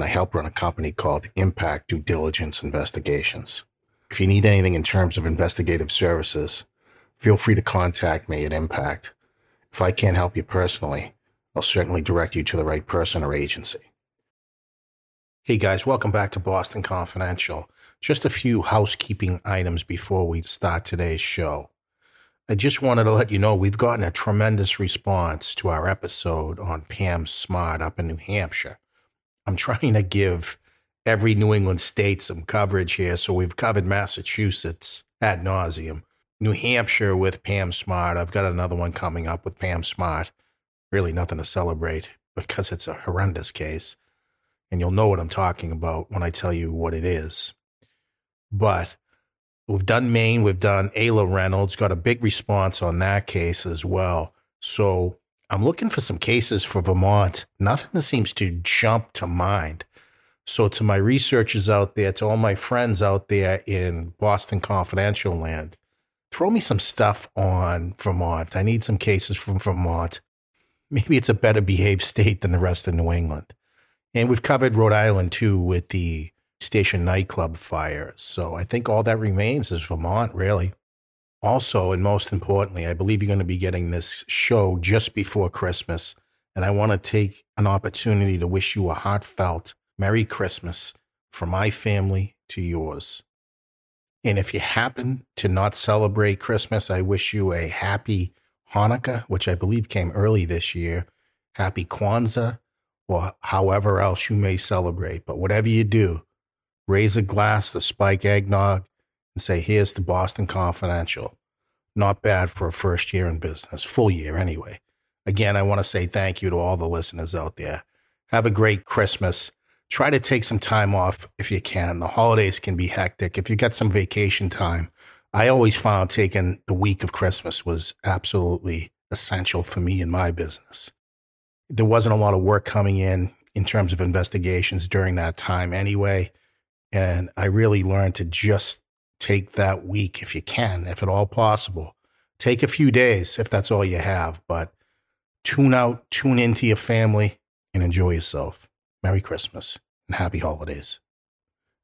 and I help run a company called Impact Due Diligence Investigations. If you need anything in terms of investigative services, feel free to contact me at Impact. If I can't help you personally, I'll certainly direct you to the right person or agency. Hey guys, welcome back to Boston Confidential. Just a few housekeeping items before we start today's show. I just wanted to let you know we've gotten a tremendous response to our episode on Pam Smart up in New Hampshire. I'm trying to give every New England state some coverage here. So we've covered Massachusetts ad nauseum, New Hampshire with Pam Smart. I've got another one coming up with Pam Smart. Really nothing to celebrate because it's a horrendous case. And you'll know what I'm talking about when I tell you what it is. But we've done Maine, we've done Ayla Reynolds, got a big response on that case as well. So I'm looking for some cases for Vermont. Nothing seems to jump to mind. So, to my researchers out there, to all my friends out there in Boston Confidential land, throw me some stuff on Vermont. I need some cases from Vermont. Maybe it's a better behaved state than the rest of New England. And we've covered Rhode Island too with the station nightclub fires. So I think all that remains is Vermont, really. Also, and most importantly, I believe you're going to be getting this show just before Christmas. And I want to take an opportunity to wish you a heartfelt Merry Christmas from my family to yours. And if you happen to not celebrate Christmas, I wish you a happy Hanukkah, which I believe came early this year, happy Kwanzaa, or however else you may celebrate. But whatever you do, raise a glass to spike eggnog and say, here's the Boston Confidential. Not bad for a first year in business, full year anyway. Again, I want to say thank you to all the listeners out there. Have a great Christmas. Try to take some time off if you can. The holidays can be hectic. If you got some vacation time, I always found taking the week of Christmas was absolutely essential for me in my business. There wasn't a lot of work coming in in terms of investigations during that time anyway. And I really learned to just take that week if you can, if at all possible. Take a few days if that's all you have, but tune out, tune into your family, and enjoy yourself. Merry Christmas and happy holidays.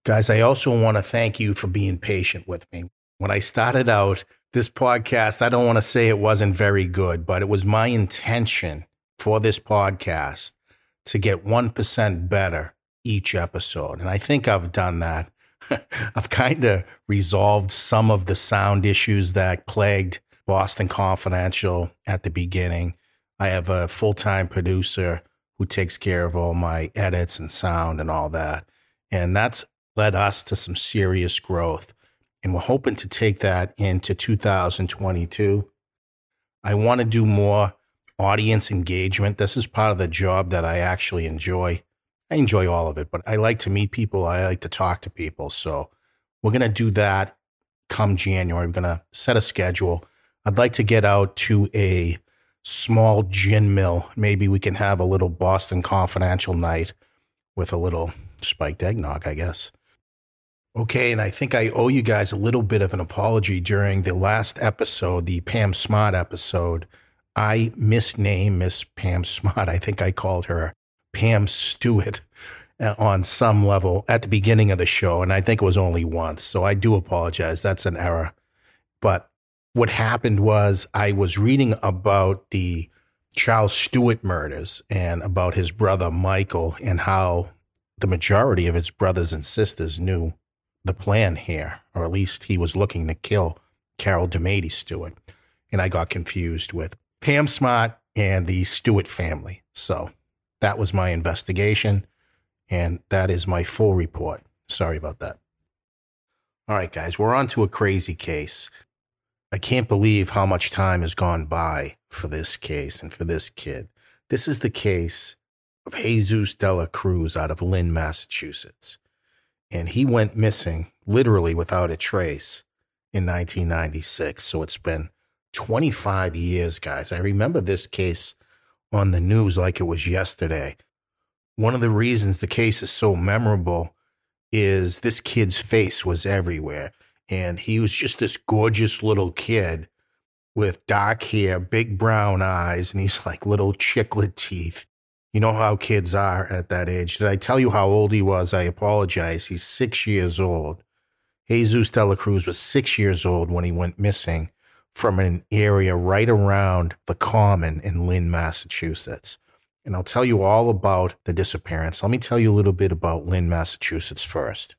Guys, I also want to thank you for being patient with me. When I started out this podcast, I don't want to say it wasn't very good, but it was my intention for this podcast to get 1% better each episode. And I think I've done that. I've kind of resolved some of the sound issues that plagued Boston Confidential at the beginning. I have a full time producer who takes care of all my edits and sound and all that. And that's led us to some serious growth. And we're hoping to take that into 2022. I want to do more audience engagement. This is part of the job that I actually enjoy. I enjoy all of it, but I like to meet people. I like to talk to people. So we're going to do that come January. We're going to set a schedule. I'd like to get out to a small gin mill. Maybe we can have a little Boston Confidential night with a little spiked eggnog, I guess. Okay, and I think I owe you guys a little bit of an apology during the last episode, the Pam Smart episode. I misnamed Miss Pam Smart. I think I called her Pam Stewart uh, on some level at the beginning of the show, and I think it was only once. So I do apologize. That's an error. But what happened was I was reading about the Charles Stuart murders and about his brother Michael and how the majority of his brothers and sisters knew the plan here, or at least he was looking to kill Carol DiMaiti Stuart. And I got confused with Pam Smart and the Stuart family. So that was my investigation, and that is my full report. Sorry about that. All right, guys, we're on to a crazy case. I can't believe how much time has gone by for this case and for this kid. This is the case of Jesus Dela Cruz out of Lynn, Massachusetts. and he went missing literally without a trace in 1996. So it's been 25 years, guys. I remember this case on the news like it was yesterday. One of the reasons the case is so memorable is this kid's face was everywhere. And he was just this gorgeous little kid with dark hair, big brown eyes, and these like little chiclet teeth. You know how kids are at that age. Did I tell you how old he was? I apologize. He's six years old. Jesus de la Cruz was six years old when he went missing from an area right around the Common in Lynn, Massachusetts. And I'll tell you all about the disappearance. Let me tell you a little bit about Lynn, Massachusetts first.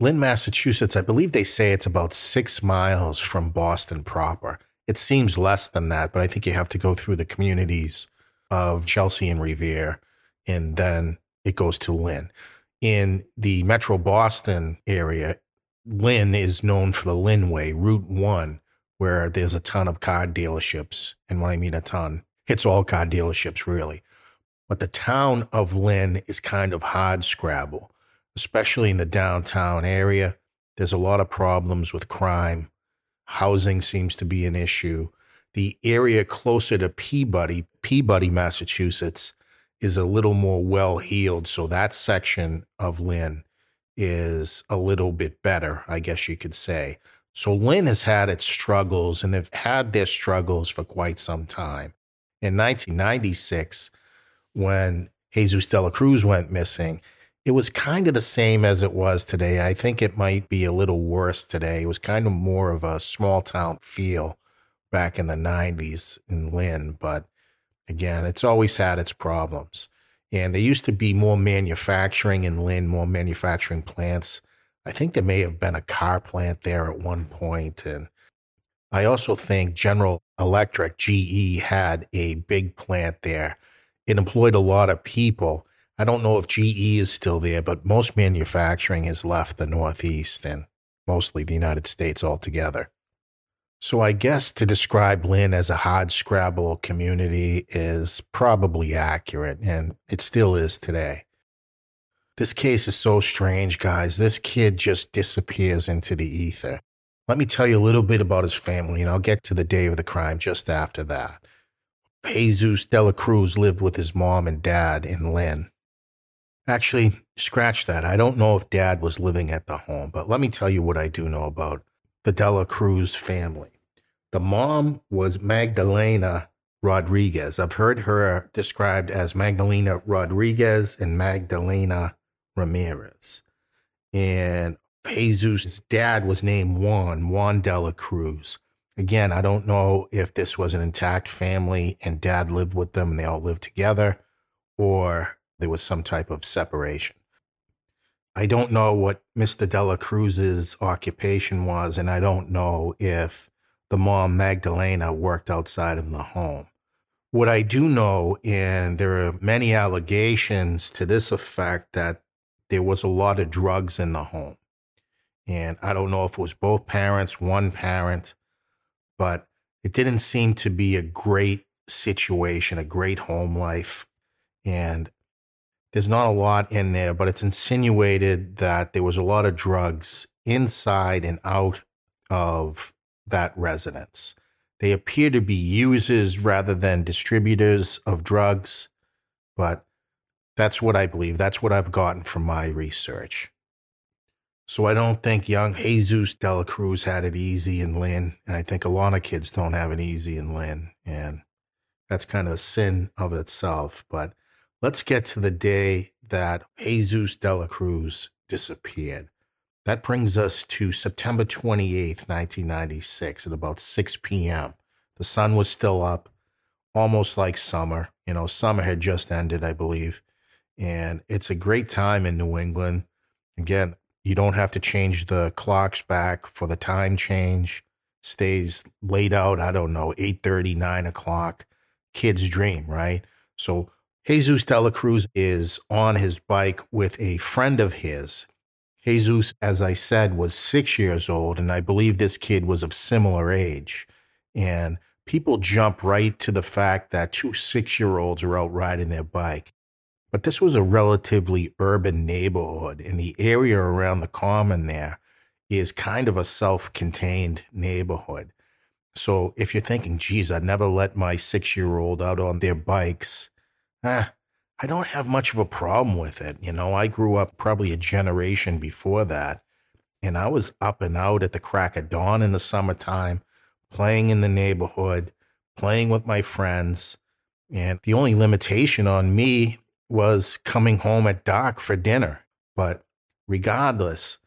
Lynn, Massachusetts, I believe they say it's about six miles from Boston proper. It seems less than that, but I think you have to go through the communities of Chelsea and Revere, and then it goes to Lynn. In the metro Boston area, Lynn is known for the Lynn Way, Route 1, where there's a ton of car dealerships. And when I mean a ton, it's all car dealerships, really. But the town of Lynn is kind of hard scrabble, especially in the downtown area. There's a lot of problems with crime. Housing seems to be an issue. The area closer to Peabody, Peabody, Massachusetts, is a little more well heeled. So that section of Lynn is a little bit better, I guess you could say. So Lynn has had its struggles and they've had their struggles for quite some time. In 1996, when Jesus de la Cruz went missing, it was kind of the same as it was today. I think it might be a little worse today. It was kind of more of a small town feel back in the 90s in Lynn, but again, it's always had its problems. And there used to be more manufacturing in Lynn, more manufacturing plants. I think there may have been a car plant there at one point. And I also think General Electric, GE, had a big plant there. It employed a lot of people. I don't know if GE is still there, but most manufacturing has left the Northeast and mostly the United States altogether. So I guess to describe Lynn as a scrabble community is probably accurate, and it still is today. This case is so strange, guys. This kid just disappears into the ether. Let me tell you a little bit about his family, and I'll get to the day of the crime just after that. Jesus de la Cruz lived with his mom and dad in Lynn. Actually, scratch that. I don't know if dad was living at the home, but let me tell you what I do know about the Dela Cruz family. The mom was Magdalena Rodriguez. I've heard her described as Magdalena Rodriguez and Magdalena Ramirez. And Jesus' dad was named Juan, Juan Dela Cruz. Again, I don't know if this was an intact family and dad lived with them and they all lived together, or there was some type of separation. I don't know what Mr. Dela Cruz's occupation was, and I don't know if the mom, Magdalena, worked outside of the home. What I do know, and there are many allegations to this effect, that there was a lot of drugs in the home. And I don't know if it was both parents, one parent, but it didn't seem to be a great situation, a great home life. And there's not a lot in there, but it's insinuated that there was a lot of drugs inside and out of that residence. They appear to be users rather than distributors of drugs, but that's what I believe. That's what I've gotten from my research. So I don't think young Jesus de la Cruz had it easy in Lynn. And I think a lot of kids don't have it easy in Lynn. And that's kind of a sin of itself. But Let's get to the day that Jesus de la Cruz disappeared. That brings us to September 28th, 1996, at about 6 p.m. The sun was still up, almost like summer. You know, summer had just ended, I believe. And it's a great time in New England. Again, you don't have to change the clocks back for the time change. Stays laid out, I don't know, 8 30, 9 o'clock. Kids dream, right? So Jesus de la Cruz is on his bike with a friend of his. Jesus, as I said, was six years old, and I believe this kid was of similar age. And people jump right to the fact that two six year olds are out riding their bike. But this was a relatively urban neighborhood, and the area around the common there is kind of a self contained neighborhood. So if you're thinking, geez, I'd never let my six year old out on their bikes, eh, I don't have much of a problem with it. You know, I grew up probably a generation before that, and I was up and out at the crack of dawn in the summertime, playing in the neighborhood, playing with my friends. And the only limitation on me was coming home at dark for dinner. But regardless,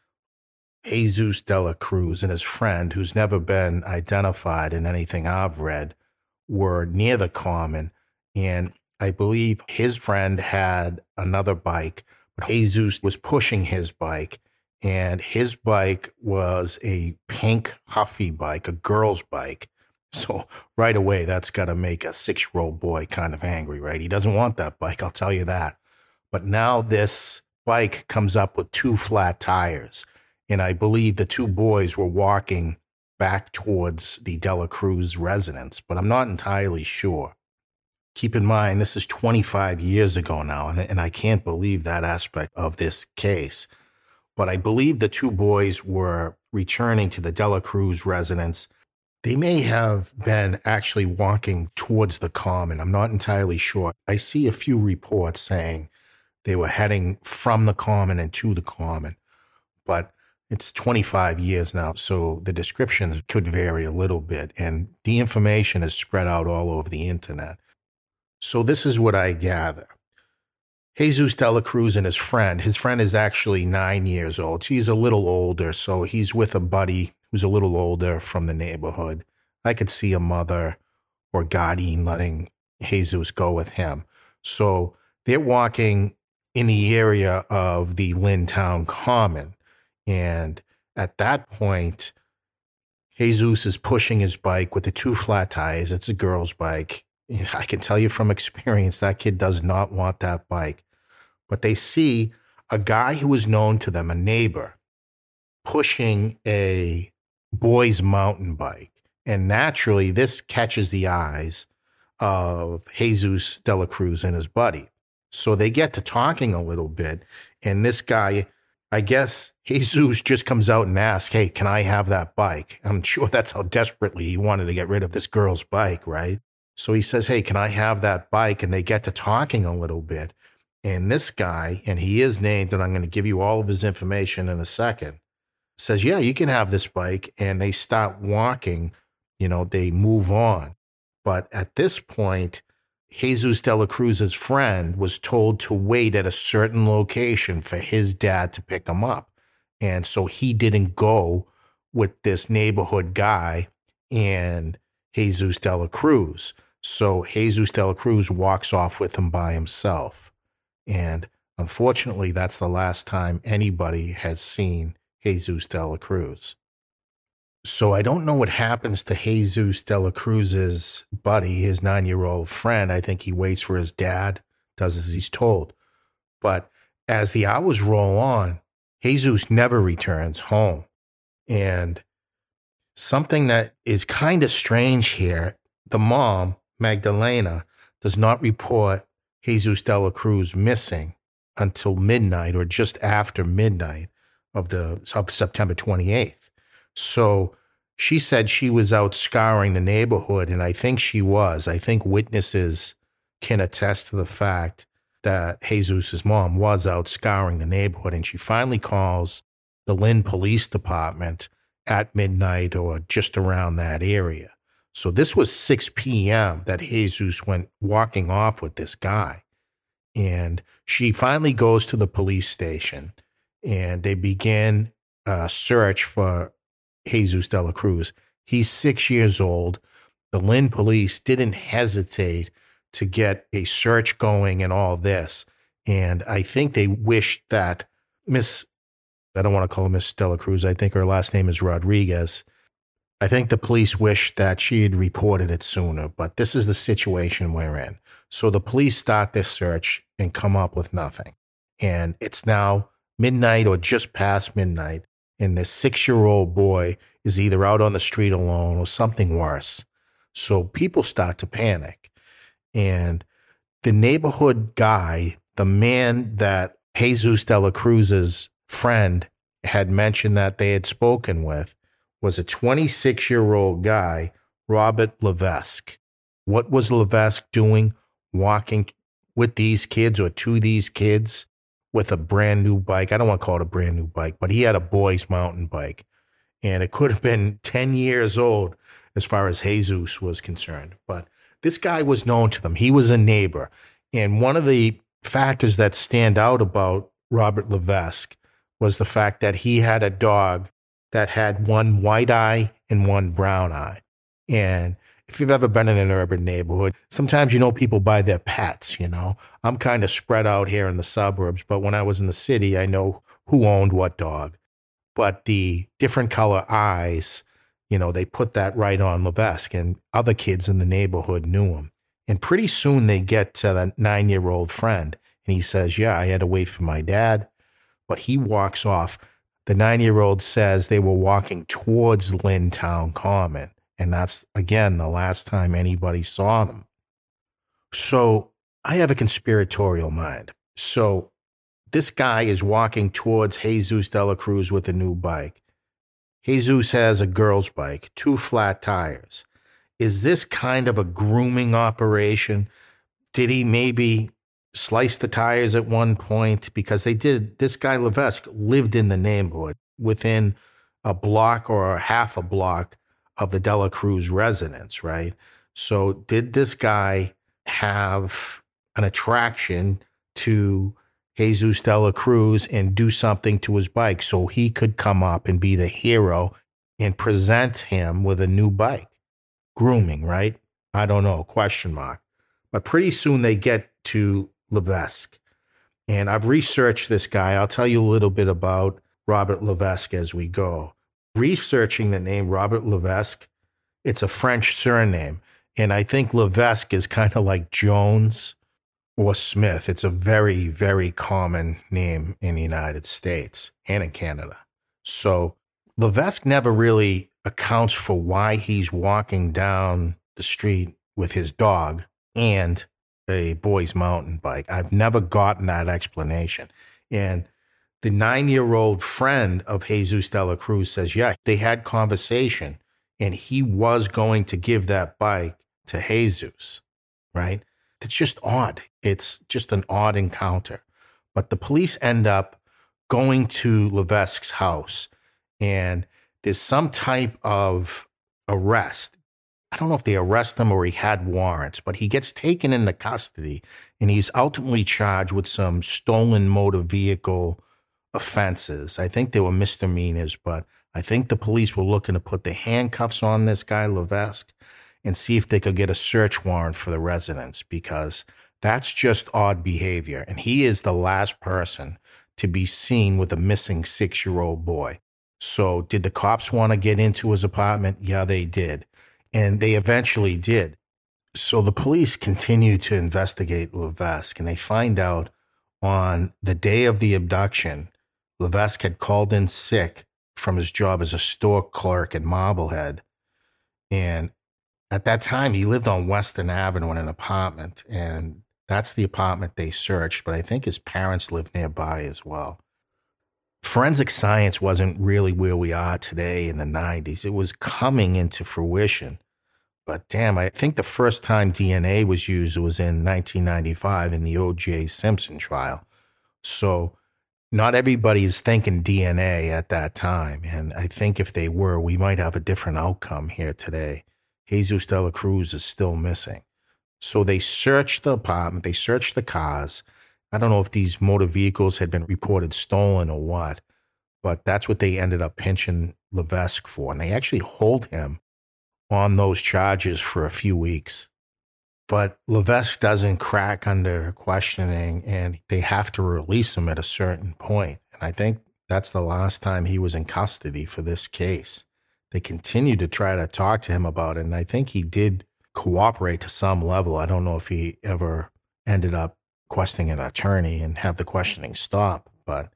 Jesus de la Cruz and his friend, who's never been identified in anything I've read, were near the common. And I believe his friend had another bike, but Jesus was pushing his bike. And his bike was a pink Huffy bike, a girl's bike. So right away, that's got to make a six year old boy kind of angry, right? He doesn't want that bike, I'll tell you that. But now this bike comes up with two flat tires and I believe the two boys were walking back towards the Dela Cruz residence, but I'm not entirely sure. Keep in mind, this is 25 years ago now, and I can't believe that aspect of this case. But I believe the two boys were returning to the Dela Cruz residence. They may have been actually walking towards the common. I'm not entirely sure. I see a few reports saying they were heading from the common and to the common. But it's 25 years now, so the descriptions could vary a little bit, and the information is spread out all over the internet. So, this is what I gather. Jesus de la Cruz and his friend, his friend is actually nine years old. He's a little older, so he's with a buddy who's a little older from the neighborhood. I could see a mother or guardian letting Jesus go with him. So they're walking in the area of the Town Common. And at that point, Jesus is pushing his bike with the two flat tires. It's a girl's bike. I can tell you from experience that kid does not want that bike. But they see a guy who is known to them, a neighbor, pushing a boy's mountain bike. And naturally, this catches the eyes of Jesus de la Cruz and his buddy. So they get to talking a little bit. And this guy I guess Jesus just comes out and asks, Hey, can I have that bike? I'm sure that's how desperately he wanted to get rid of this girl's bike, right? So he says, Hey, can I have that bike? And they get to talking a little bit. And this guy, and he is named, and I'm going to give you all of his information in a second, says, Yeah, you can have this bike. And they start walking, you know, they move on. But at this point, Jesus de la Cruz's friend was told to wait at a certain location for his dad to pick him up. And so he didn't go with this neighborhood guy and Jesus de la Cruz. So Jesus de la Cruz walks off with him by himself. And unfortunately, that's the last time anybody has seen Jesus de la Cruz. So I don't know what happens to Jesus de la Cruz's buddy, his nine year old friend. I think he waits for his dad, does as he's told. But as the hours roll on, Jesus never returns home. And something that is kind of strange here the mom, Magdalena, does not report Jesus de la Cruz missing until midnight or just after midnight of the of September 28th. So she said she was out scouring the neighborhood, and I think she was. I think witnesses can attest to the fact that Jesus's mom was out scouring the neighborhood, and she finally calls the Lynn Police Department at midnight or just around that area. So this was 6 p.m. that Jesus went walking off with this guy. And she finally goes to the police station and they began a search for Jesus de la Cruz. He's six years old. The Lynn police didn't hesitate to get a search going and all this. And I think they wished that Miss, I don't want to call her Miss Dela Cruz. I think her last name is Rodriguez. I think the police wished that she had reported it sooner, but this is the situation we're in. So the police start this search and come up with nothing. And it's now midnight or just past midnight and this six year old boy is either out on the street alone or something worse. So people start to panic. And the neighborhood guy the man that Jesus de la Cruz's friend had mentioned that they had spoken with was a 26 year old guy, Robert Levesque. What was Levesque doing walking with these kids or to these kids with a brand new bike? I don't want to call it a brand new bike, but he had a boy's mountain bike. And it could have been 10 years old as far as Jesus was concerned. But this guy was known to them. He was a neighbor. And one of the factors that stand out about Robert Levesque was the fact that he had a dog that had one white eye and one brown eye. And if you've ever been in an urban neighborhood, sometimes you know people buy their pets, you know. I'm kind of spread out here in the suburbs, but when I was in the city, I know who owned what dog. But the different color eyes, you know, they put that right on Levesque, and other kids in the neighborhood knew him. And pretty soon they get to the nine year old friend, and he says, Yeah, I had to wait for my dad. But he walks off. The nine year old says they were walking towards Lyntown Common. And that's, again, the last time anybody saw them. So I have a conspiratorial mind. So this guy is walking towards Jesus de la Cruz with a new bike. Jesus has a girl's bike, two flat tires. Is this kind of a grooming operation? Did he maybe slice the tires at one point? Because they did, this guy Levesque lived in the neighborhood within a block or a half a block of the Dela Cruz residence, right? So did this guy have an attraction to Jesus Dela Cruz and do something to his bike so he could come up and be the hero and present him with a new bike. Grooming, right? I don't know, question mark. But pretty soon they get to Levesque. And I've researched this guy. I'll tell you a little bit about Robert Levesque as we go. Researching the name Robert Levesque, it's a French surname. And I think Levesque is kind of like Jones or Smith. It's a very, very common name in the United States and in Canada. So Levesque never really accounts for why he's walking down the street with his dog and a boy's mountain bike. I've never gotten that explanation. And the nine year old friend of Jesus de la Cruz says, yeah, they had conversation and he was going to give that bike to Jesus, right? It's just odd. It's just an odd encounter. But the police end up going to Levesque's house and there's some type of arrest. I don't know if they arrest him or he had warrants, but he gets taken into custody and he's ultimately charged with some stolen motor vehicle offenses. I think they were misdemeanors, but I think the police were looking to put the handcuffs on this guy, Levesque, and see if they could get a search warrant for the residence because that's just odd behavior. And he is the last person to be seen with a missing six year old boy. So, did the cops want to get into his apartment? Yeah, they did. And they eventually did. So, the police continue to investigate Levesque and they find out on the day of the abduction, Levesque had called in sick from his job as a store clerk in Marblehead. And at that time, he lived on Western Avenue in an apartment. And that's the apartment they searched. But I think his parents lived nearby as well forensic science wasn't really where we are today in the 90s. It was coming into fruition. But damn, I think the first time DNA was used was in 1995 in the O.J. Simpson trial. So not everybody is thinking DNA at that time. And I think if they were, we might have a different outcome here today. Jesus de la Cruz is still missing. So they searched the apartment, they searched the cars, I don't know if these motor vehicles had been reported stolen or what, but that's what they ended up pinching Levesque for. And they actually hold him on those charges for a few weeks. But Levesque doesn't crack under questioning and they have to release him at a certain point. And I think that's the last time he was in custody for this case. They continued to try to talk to him about it. And I think he did cooperate to some level. I don't know if he ever ended up requesting an attorney and have the questioning stop. But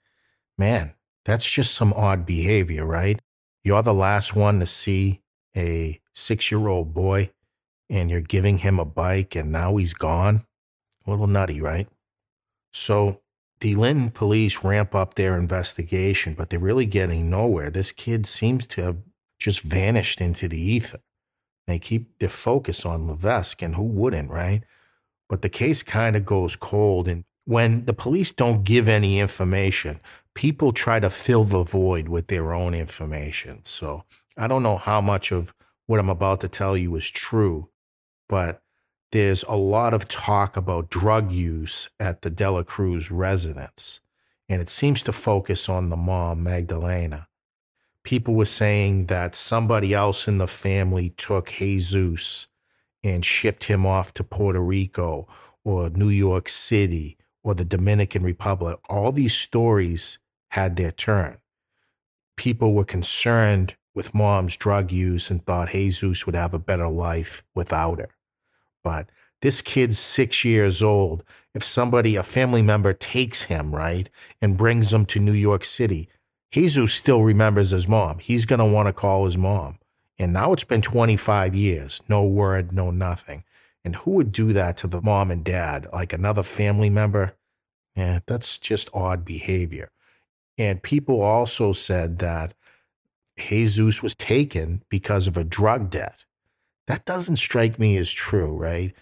man, that's just some odd behavior, right? You're the last one to see a six year old boy and you're giving him a bike and now he's gone. A little nutty, right? So the Lynn police ramp up their investigation, but they're really getting nowhere. This kid seems to have just vanished into the ether. They keep their focus on Levesque, and who wouldn't, right? But the case kind of goes cold. And when the police don't give any information, people try to fill the void with their own information. So I don't know how much of what I'm about to tell you is true, but there's a lot of talk about drug use at the Dela Cruz residence, and it seems to focus on the mom, Magdalena. People were saying that somebody else in the family took Jesus and shipped him off to Puerto Rico or New York City or the Dominican Republic. All these stories had their turn. People were concerned with mom's drug use and thought Jesus would have a better life without her. But this kid's six years old. If somebody, a family member, takes him, right, and brings him to New York City, Jesus still remembers his mom. He's going to want to call his mom. And now it's been 25 years, no word, no nothing. And who would do that to the mom and dad? Like another family member? Yeah, that's just odd behavior. And people also said that Jesus was taken because of a drug debt. That doesn't strike me as true, right?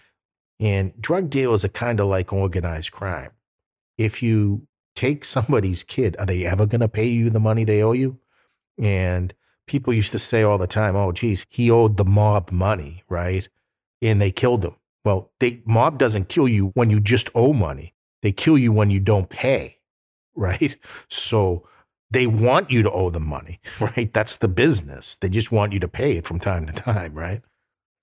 And drug deals are kind of like organized crime. If you take somebody's kid, are they ever going to pay you the money they owe you? And people used to say all the time, oh, geez, he owed the mob money, right? And they killed him. Well, the mob doesn't kill you when you just owe money. They kill you when you don't pay, right? So they want you to owe them money, right? That's the business. They just want you to pay it from time to time, right?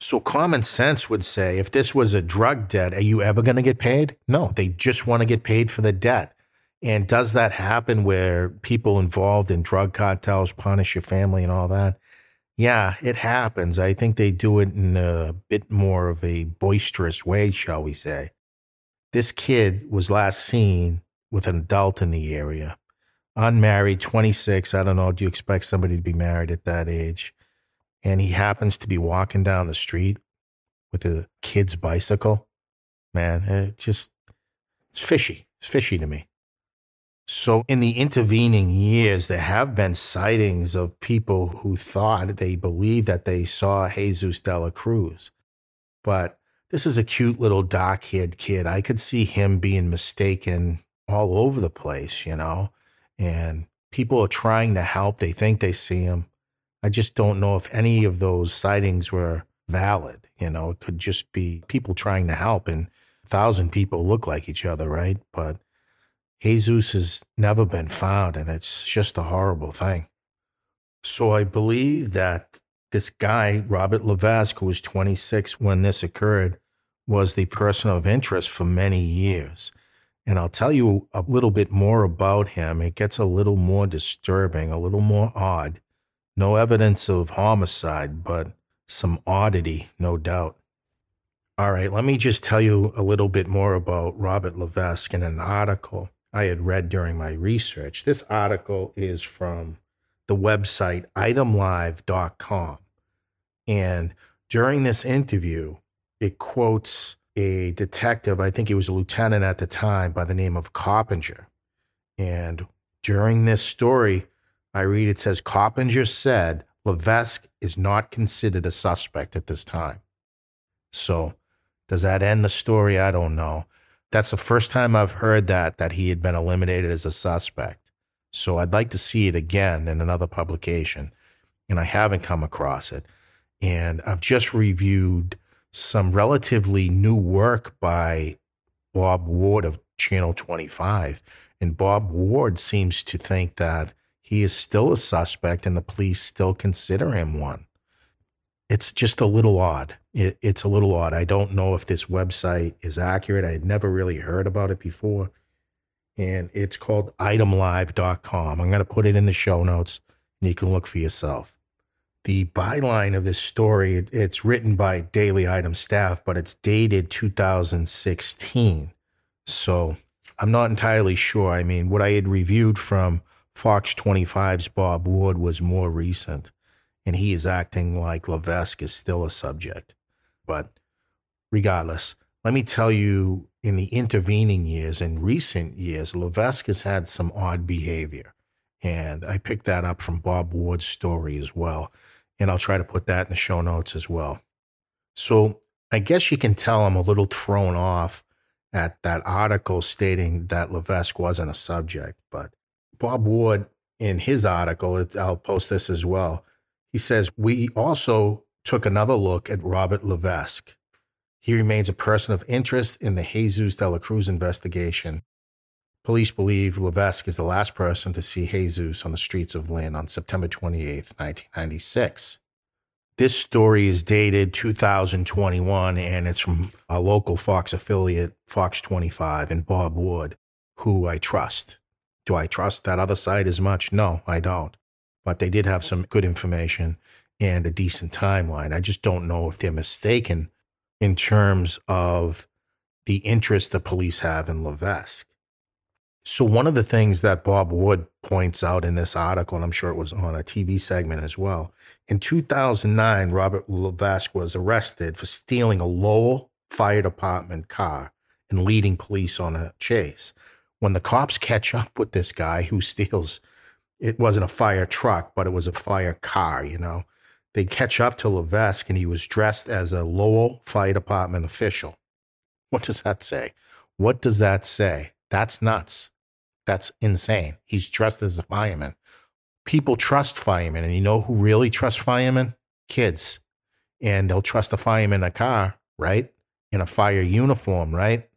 So common sense would say if this was a drug debt, are you ever going to get paid? No, they just want to get paid for the debt. And does that happen where people involved in drug cartels punish your family and all that? Yeah, it happens. I think they do it in a bit more of a boisterous way, shall we say. This kid was last seen with an adult in the area, unmarried, 26. I don't know. Do you expect somebody to be married at that age? And he happens to be walking down the street with a kid's bicycle, man, it just, it's fishy. It's fishy to me. So, in the intervening years, there have been sightings of people who thought they believed that they saw Jesus de la Cruz. But this is a cute little dark haired kid. I could see him being mistaken all over the place, you know, and people are trying to help. They think they see him. I just don't know if any of those sightings were valid. You know, it could just be people trying to help, and a thousand people look like each other, right? But Jesus has never been found, and it's just a horrible thing. So I believe that this guy, Robert Levesque, who was 26 when this occurred, was the person of interest for many years. And I'll tell you a little bit more about him. It gets a little more disturbing, a little more odd. No evidence of homicide, but some oddity, no doubt. All right, let me just tell you a little bit more about Robert Levesque in an article I had read during my research. This article is from the website itemlive.com. And during this interview, it quotes a detective, I think he was a lieutenant at the time, by the name of Coppinger. And during this story, I read it says Coppinger said Levesque is not considered a suspect at this time. So, does that end the story? I don't know. That's the first time I've heard that that he had been eliminated as a suspect. So I'd like to see it again in another publication, and I haven't come across it. And I've just reviewed some relatively new work by Bob Ward of Channel 25, and Bob Ward seems to think that he is still a suspect and the police still consider him one. It's just a little odd. It, it's a little odd. I don't know if this website is accurate. I had never really heard about it before. And it's called itemlive.com. I'm going to put it in the show notes and you can look for yourself. The byline of this story, it, it's written by Daily Item staff, but it's dated 2016. So I'm not entirely sure. I mean, what I had reviewed from Fox 25's Bob Ward was more recent, and he is acting like Levesque is still a subject. But regardless, let me tell you in the intervening years, in recent years, Levesque has had some odd behavior. And I picked that up from Bob Ward's story as well. And I'll try to put that in the show notes as well. So I guess you can tell I'm a little thrown off at that article stating that Levesque wasn't a subject. But Bob Ward, in his article, I'll post this as well, he says, We also took another look at Robert Levesque. He remains a person of interest in the Jesus de la Cruz investigation. Police believe Levesque is the last person to see Jesus on the streets of Lynn on September 28, 1996. This story is dated 2021 and it's from a local Fox affiliate, Fox 25, and Bob Ward, who I trust. Do I trust that other side as much? No, I don't. But they did have some good information and a decent timeline. I just don't know if they're mistaken in terms of the interest the police have in Levesque. So, one of the things that Bob Ward points out in this article, and I'm sure it was on a TV segment as well, in 2009, Robert Levesque was arrested for stealing a Lowell Fire Department car and leading police on a chase. When the cops catch up with this guy who steals, it wasn't a fire truck, but it was a fire car, you know. They catch up to Levesque and he was dressed as a Lowell Fire Department official. What does that say? What does that say? That's nuts. That's insane. He's dressed as a fireman. People trust firemen, and you know who really trusts firemen? Kids. And they'll trust a fireman in a car, right? In a fire uniform, right?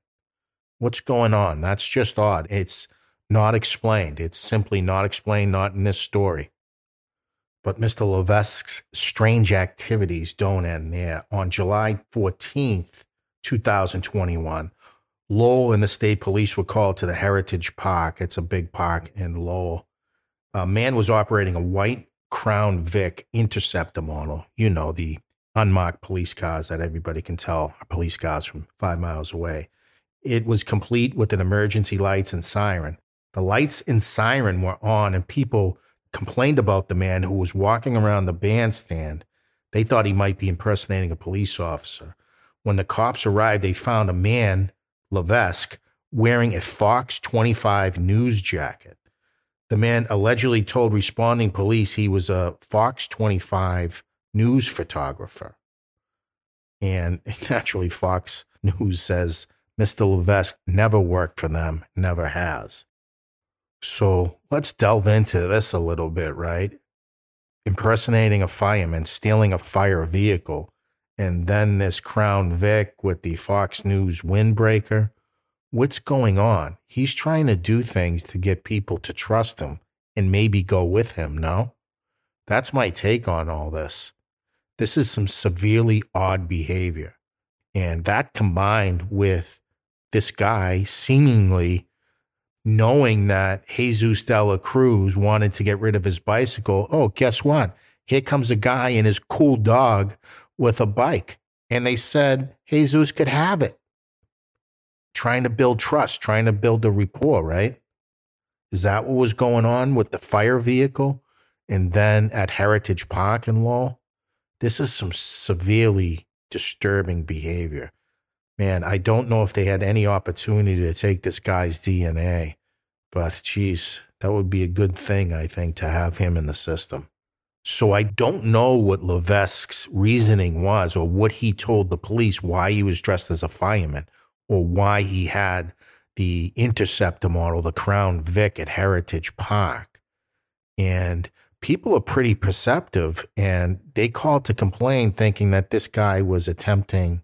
What's going on? That's just odd. It's not explained. It's simply not explained, not in this story. But Mr. Levesque's strange activities don't end there. On July 14th, 2021, Lowell and the state police were called to the Heritage Park. It's a big park in Lowell. A man was operating a white Crown Vic Interceptor model. You know, the unmarked police cars that everybody can tell are police cars from five miles away. It was complete with an emergency lights and siren. The lights and siren were on, and people complained about the man who was walking around the bandstand. They thought he might be impersonating a police officer. When the cops arrived, they found a man Levesque wearing a Fox 25 news jacket. The man allegedly told responding police he was a Fox 25 news photographer. And naturally, Fox News says Mr. Levesque never worked for them, never has. So let's delve into this a little bit, right? Impersonating a fireman, stealing a fire vehicle, and then this Crown Vic with the Fox News windbreaker. What's going on? He's trying to do things to get people to trust him and maybe go with him, no? That's my take on all this. This is some severely odd behavior. And that combined with this guy seemingly knowing that Jesus de la Cruz wanted to get rid of his bicycle. Oh, guess what? Here comes a guy and his cool dog with a bike. And they said Jesus could have it. Trying to build trust, trying to build a rapport, right? Is that what was going on with the fire vehicle? And then at Heritage Park in Lowell? This is some severely disturbing behavior. Man, I don't know if they had any opportunity to take this guy's DNA, but geez, that would be a good thing, I think, to have him in the system. So I don't know what Levesque's reasoning was or what he told the police why he was dressed as a fireman or why he had the Interceptor model, the Crown Vic at Heritage Park. And people are pretty perceptive and they called to complain thinking that this guy was attempting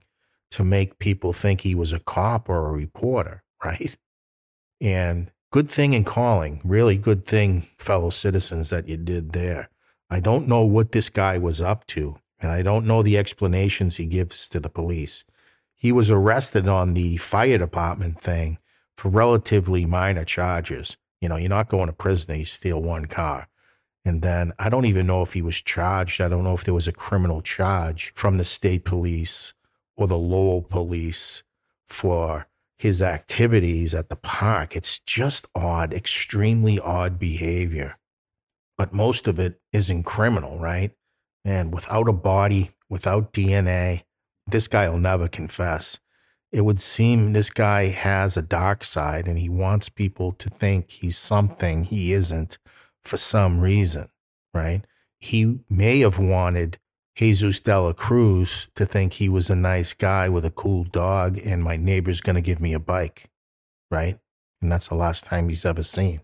to make people think he was a cop or a reporter, right? And good thing in calling, really good thing, fellow citizens, that you did there. I don't know what this guy was up to, and I don't know the explanations he gives to the police. He was arrested on the fire department thing for relatively minor charges. You know, you're not going to prison, you steal one car. And then I don't even know if he was charged. I don't know if there was a criminal charge from the state police or the Lowell police for his activities at the park. It's just odd, extremely odd behavior but most of it isn't criminal, right? And without a body, without DNA, this guy will never confess. it would seem this guy has a dark side and he wants people to think he's something he isn't for some reason, right? He may have wanted Jesus de la Cruz to think he was a nice guy with a cool dog and my neighbor's going to give me a bike, right? And that's the last time he's ever seen.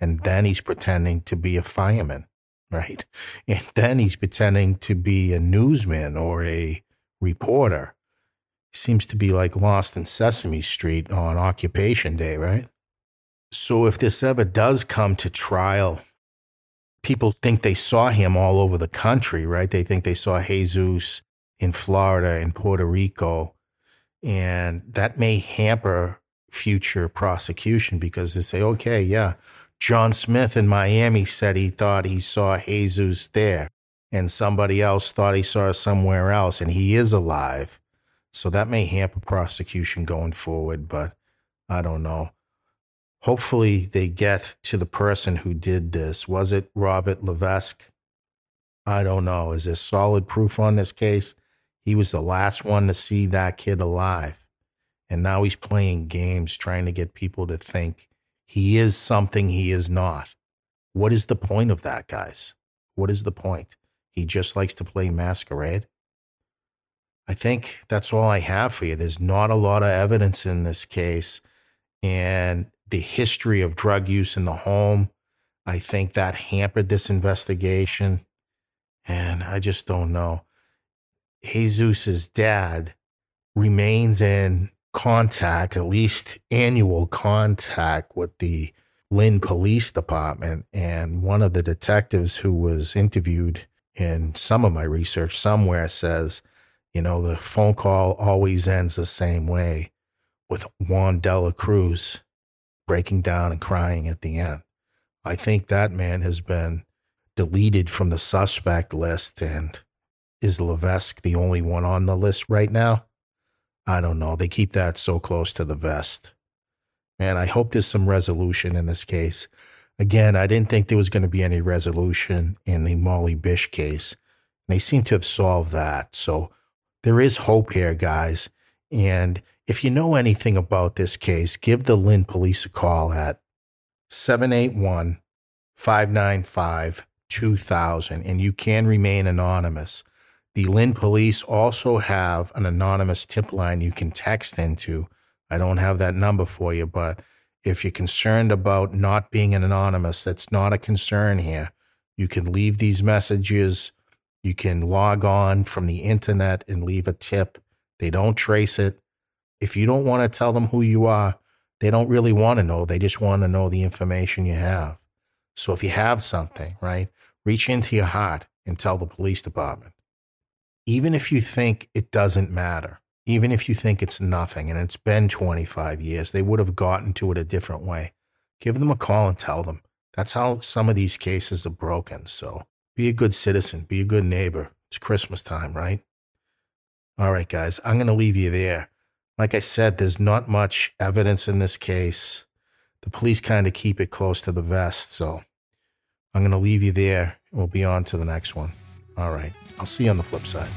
And then he's pretending to be a fireman, right? And then he's pretending to be a newsman or a reporter seems to be like lost in Sesame Street on Occupation Day, right? So if this ever does come to trial, people think they saw him all over the country, right? They think they saw Jesus in Florida and Puerto Rico. And that may hamper future prosecution because they say, okay, yeah, John Smith in Miami said he thought he saw Jesus there, and somebody else thought he saw somewhere else, and he is alive. So that may hamper prosecution going forward, but I don't know. Hopefully, they get to the person who did this. Was it Robert Levesque? I don't know. Is there solid proof on this case? He was the last one to see that kid alive. And now he's playing games trying to get people to think he is something he is not. What is the point of that, guys? What is the point? He just likes to play masquerade. I think that's all I have for you. There's not a lot of evidence in this case. And the history of drug use in the home, I think that hampered this investigation. And I just don't know. Jesus's dad remains in contact, at least annual contact with the Lynn Police Department. And one of the detectives who was interviewed in some of my research somewhere says you know, the phone call always ends the same way with Juan Dela Cruz breaking down and crying at the end. I think that man has been deleted from the suspect list. And is Levesque the only one on the list right now? I don't know. They keep that so close to the vest. Man, I hope there's some resolution in this case. Again, I didn't think there was going to be any resolution in the Molly Bish case. They seem to have solved that. So there is hope here, guys. And if you know anything about this case, give the Lynn police a call at 781 595 2000, and you can remain anonymous. The Lynn police also have an anonymous tip line you can text into. I don't have that number for you, but if you're concerned about not being an anonymous, that's not a concern here. You can leave these messages you can log on from the internet and leave a tip. They don't trace it. If you don't want to tell them who you are, they don't really want to know. They just want to know the information you have. So if you have something, right, reach into your heart and tell the police department. Even if you think it doesn't matter, even if you think it's nothing and it's been 25 years, they would have gotten to it a different way. Give them a call and tell them. That's how some of these cases are broken. So be a good citizen, be a good neighbor. It's Christmas time, right? All right, guys, I'm going to leave you there. Like I said, there's not much evidence in this case. The police kind of keep it close to the vest. So I'm going to leave you there. We'll be on to the next one. All right. I'll see you on the flip side.